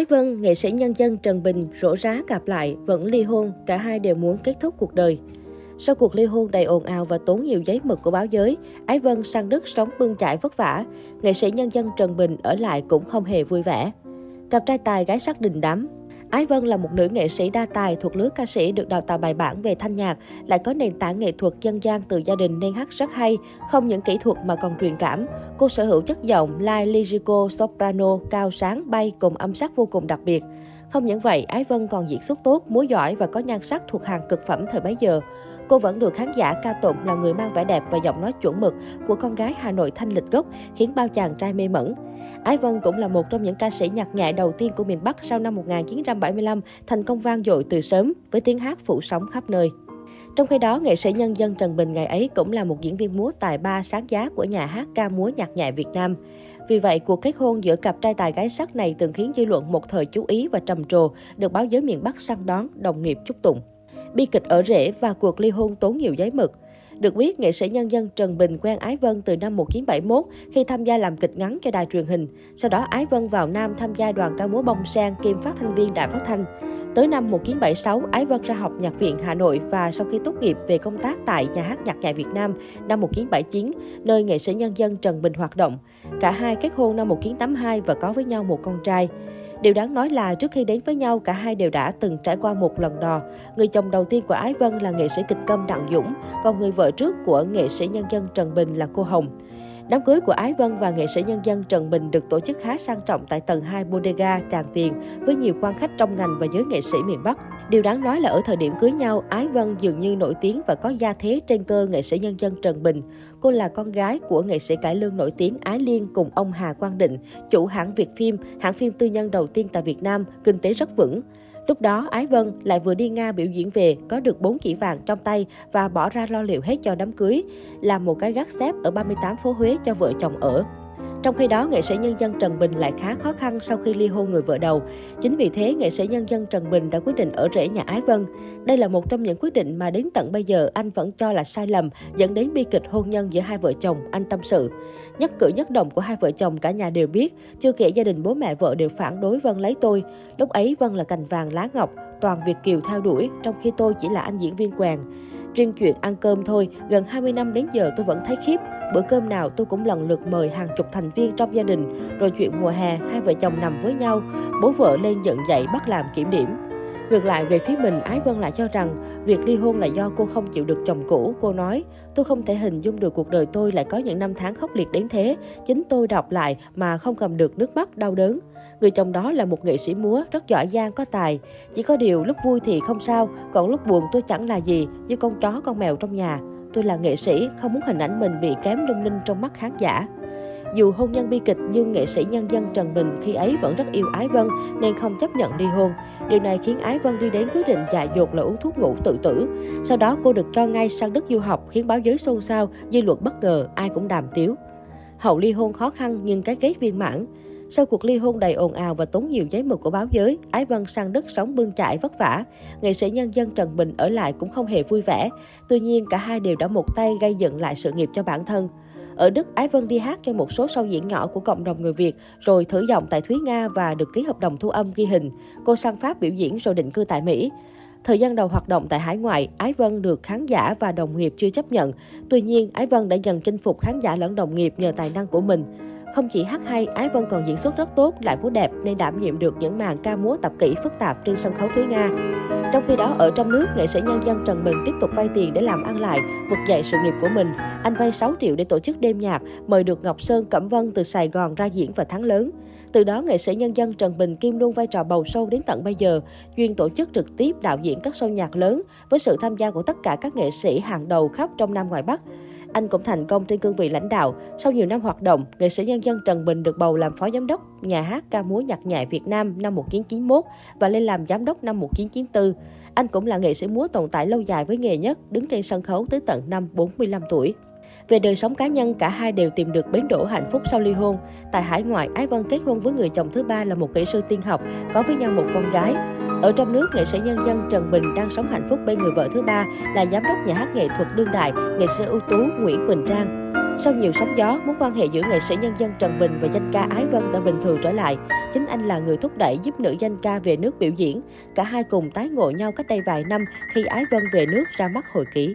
Ái Vân, nghệ sĩ nhân dân Trần Bình rỗ rá gặp lại, vẫn ly hôn, cả hai đều muốn kết thúc cuộc đời. Sau cuộc ly hôn đầy ồn ào và tốn nhiều giấy mực của báo giới, Ái Vân sang Đức sống bươn chải vất vả. Nghệ sĩ nhân dân Trần Bình ở lại cũng không hề vui vẻ. Cặp trai tài gái sắc đình đám, Ái Vân là một nữ nghệ sĩ đa tài thuộc lứa ca sĩ được đào tạo bài bản về thanh nhạc, lại có nền tảng nghệ thuật dân gian từ gia đình nên hát rất hay, không những kỹ thuật mà còn truyền cảm. Cô sở hữu chất giọng lai lyrico soprano cao sáng bay cùng âm sắc vô cùng đặc biệt. Không những vậy, Ái Vân còn diễn xuất tốt, múa giỏi và có nhan sắc thuộc hàng cực phẩm thời bấy giờ. Cô vẫn được khán giả ca tụng là người mang vẻ đẹp và giọng nói chuẩn mực của con gái Hà Nội thanh lịch gốc, khiến bao chàng trai mê mẩn. Ái Vân cũng là một trong những ca sĩ nhạc nhẹ đầu tiên của miền Bắc sau năm 1975, thành công vang dội từ sớm với tiếng hát phủ sóng khắp nơi. Trong khi đó, nghệ sĩ nhân dân Trần Bình ngày ấy cũng là một diễn viên múa tài ba sáng giá của nhà hát ca múa nhạc nhẹ Việt Nam. Vì vậy, cuộc kết hôn giữa cặp trai tài gái sắc này từng khiến dư luận một thời chú ý và trầm trồ, được báo giới miền Bắc săn đón, đồng nghiệp chúc tụng. Bi kịch ở rễ và cuộc ly hôn tốn nhiều giấy mực. Được biết, nghệ sĩ nhân dân Trần Bình quen Ái Vân từ năm 1971 khi tham gia làm kịch ngắn cho đài truyền hình. Sau đó, Ái Vân vào Nam tham gia đoàn ca múa bông sen kiêm phát thanh viên đài phát thanh. Tới năm 1976, Ái Vân ra học nhạc viện Hà Nội và sau khi tốt nghiệp về công tác tại Nhà hát nhạc nhẹ Việt Nam năm 1979, nơi nghệ sĩ nhân dân Trần Bình hoạt động. Cả hai kết hôn năm 1982 và có với nhau một con trai. Điều đáng nói là trước khi đến với nhau, cả hai đều đã từng trải qua một lần đò. Người chồng đầu tiên của Ái Vân là nghệ sĩ kịch câm Đặng Dũng, còn người vợ trước của nghệ sĩ nhân dân Trần Bình là cô Hồng. Đám cưới của Ái Vân và nghệ sĩ nhân dân Trần Bình được tổ chức khá sang trọng tại tầng 2 Bodega Tràng Tiền với nhiều quan khách trong ngành và giới nghệ sĩ miền Bắc. Điều đáng nói là ở thời điểm cưới nhau, Ái Vân dường như nổi tiếng và có gia thế trên cơ nghệ sĩ nhân dân Trần Bình. Cô là con gái của nghệ sĩ cải lương nổi tiếng Ái Liên cùng ông Hà Quang Định, chủ hãng Việt Phim, hãng phim tư nhân đầu tiên tại Việt Nam, kinh tế rất vững. Lúc đó, Ái Vân lại vừa đi Nga biểu diễn về, có được 4 chỉ vàng trong tay và bỏ ra lo liệu hết cho đám cưới, làm một cái gác xếp ở 38 phố Huế cho vợ chồng ở. Trong khi đó, nghệ sĩ nhân dân Trần Bình lại khá khó khăn sau khi ly hôn người vợ đầu. Chính vì thế, nghệ sĩ nhân dân Trần Bình đã quyết định ở rễ nhà Ái Vân. Đây là một trong những quyết định mà đến tận bây giờ anh vẫn cho là sai lầm, dẫn đến bi kịch hôn nhân giữa hai vợ chồng, anh tâm sự. Nhất cử nhất động của hai vợ chồng cả nhà đều biết, chưa kể gia đình bố mẹ vợ đều phản đối Vân lấy tôi. Lúc ấy Vân là cành vàng lá ngọc, toàn Việt Kiều theo đuổi, trong khi tôi chỉ là anh diễn viên quèn. Riêng chuyện ăn cơm thôi, gần 20 năm đến giờ tôi vẫn thấy khiếp. Bữa cơm nào tôi cũng lần lượt mời hàng chục thành viên trong gia đình. Rồi chuyện mùa hè, hai vợ chồng nằm với nhau, bố vợ lên giận dậy bắt làm kiểm điểm. Ngược lại về phía mình, Ái Vân lại cho rằng việc ly hôn là do cô không chịu được chồng cũ. Cô nói, tôi không thể hình dung được cuộc đời tôi lại có những năm tháng khốc liệt đến thế. Chính tôi đọc lại mà không cầm được nước mắt đau đớn. Người chồng đó là một nghệ sĩ múa, rất giỏi giang, có tài. Chỉ có điều lúc vui thì không sao, còn lúc buồn tôi chẳng là gì, như con chó con mèo trong nhà. Tôi là nghệ sĩ, không muốn hình ảnh mình bị kém lung linh trong mắt khán giả. Dù hôn nhân bi kịch nhưng nghệ sĩ nhân dân Trần Bình khi ấy vẫn rất yêu Ái Vân nên không chấp nhận ly hôn. Điều này khiến Ái Vân đi đến quyết định dại dột là uống thuốc ngủ tự tử. Sau đó cô được cho ngay sang Đức du học khiến báo giới xôn xao, dư luận bất ngờ, ai cũng đàm tiếu. Hậu ly hôn khó khăn nhưng cái kết viên mãn. Sau cuộc ly hôn đầy ồn ào và tốn nhiều giấy mực của báo giới, Ái Vân sang Đức sống bươn chải vất vả. Nghệ sĩ nhân dân Trần Bình ở lại cũng không hề vui vẻ. Tuy nhiên, cả hai đều đã một tay gây dựng lại sự nghiệp cho bản thân. Ở Đức, Ái Vân đi hát cho một số show diễn nhỏ của cộng đồng người Việt, rồi thử giọng tại Thúy Nga và được ký hợp đồng thu âm ghi hình. Cô sang Pháp biểu diễn rồi định cư tại Mỹ. Thời gian đầu hoạt động tại hải ngoại, Ái Vân được khán giả và đồng nghiệp chưa chấp nhận. Tuy nhiên, Ái Vân đã dần chinh phục khán giả lẫn đồng nghiệp nhờ tài năng của mình. Không chỉ hát hay, Ái Vân còn diễn xuất rất tốt, lại múa đẹp nên đảm nhiệm được những màn ca múa tập kỹ phức tạp trên sân khấu Thúy Nga. Trong khi đó, ở trong nước, nghệ sĩ nhân dân Trần Bình tiếp tục vay tiền để làm ăn lại, vực dậy sự nghiệp của mình. Anh vay 6 triệu để tổ chức đêm nhạc, mời được Ngọc Sơn Cẩm Vân từ Sài Gòn ra diễn và thắng lớn. Từ đó, nghệ sĩ nhân dân Trần Bình kim luôn vai trò bầu sâu đến tận bây giờ, chuyên tổ chức trực tiếp đạo diễn các show nhạc lớn với sự tham gia của tất cả các nghệ sĩ hàng đầu khắp trong Nam ngoài Bắc. Anh cũng thành công trên cương vị lãnh đạo. Sau nhiều năm hoạt động, nghệ sĩ nhân dân Trần Bình được bầu làm phó giám đốc nhà hát ca múa nhạc nhẹ Việt Nam năm 1991 và lên làm giám đốc năm 1994. Anh cũng là nghệ sĩ múa tồn tại lâu dài với nghề nhất, đứng trên sân khấu tới tận năm 45 tuổi. Về đời sống cá nhân, cả hai đều tìm được bến đỗ hạnh phúc sau ly hôn. Tại hải ngoại, Ái Vân kết hôn với người chồng thứ ba là một kỹ sư tiên học, có với nhau một con gái. Ở trong nước, nghệ sĩ nhân dân Trần Bình đang sống hạnh phúc bên người vợ thứ ba là giám đốc nhà hát nghệ thuật đương đại, nghệ sĩ ưu tú Nguyễn Quỳnh Trang. Sau nhiều sóng gió, mối quan hệ giữa nghệ sĩ nhân dân Trần Bình và danh ca Ái Vân đã bình thường trở lại. Chính anh là người thúc đẩy giúp nữ danh ca về nước biểu diễn. Cả hai cùng tái ngộ nhau cách đây vài năm khi Ái Vân về nước ra mắt hồi ký.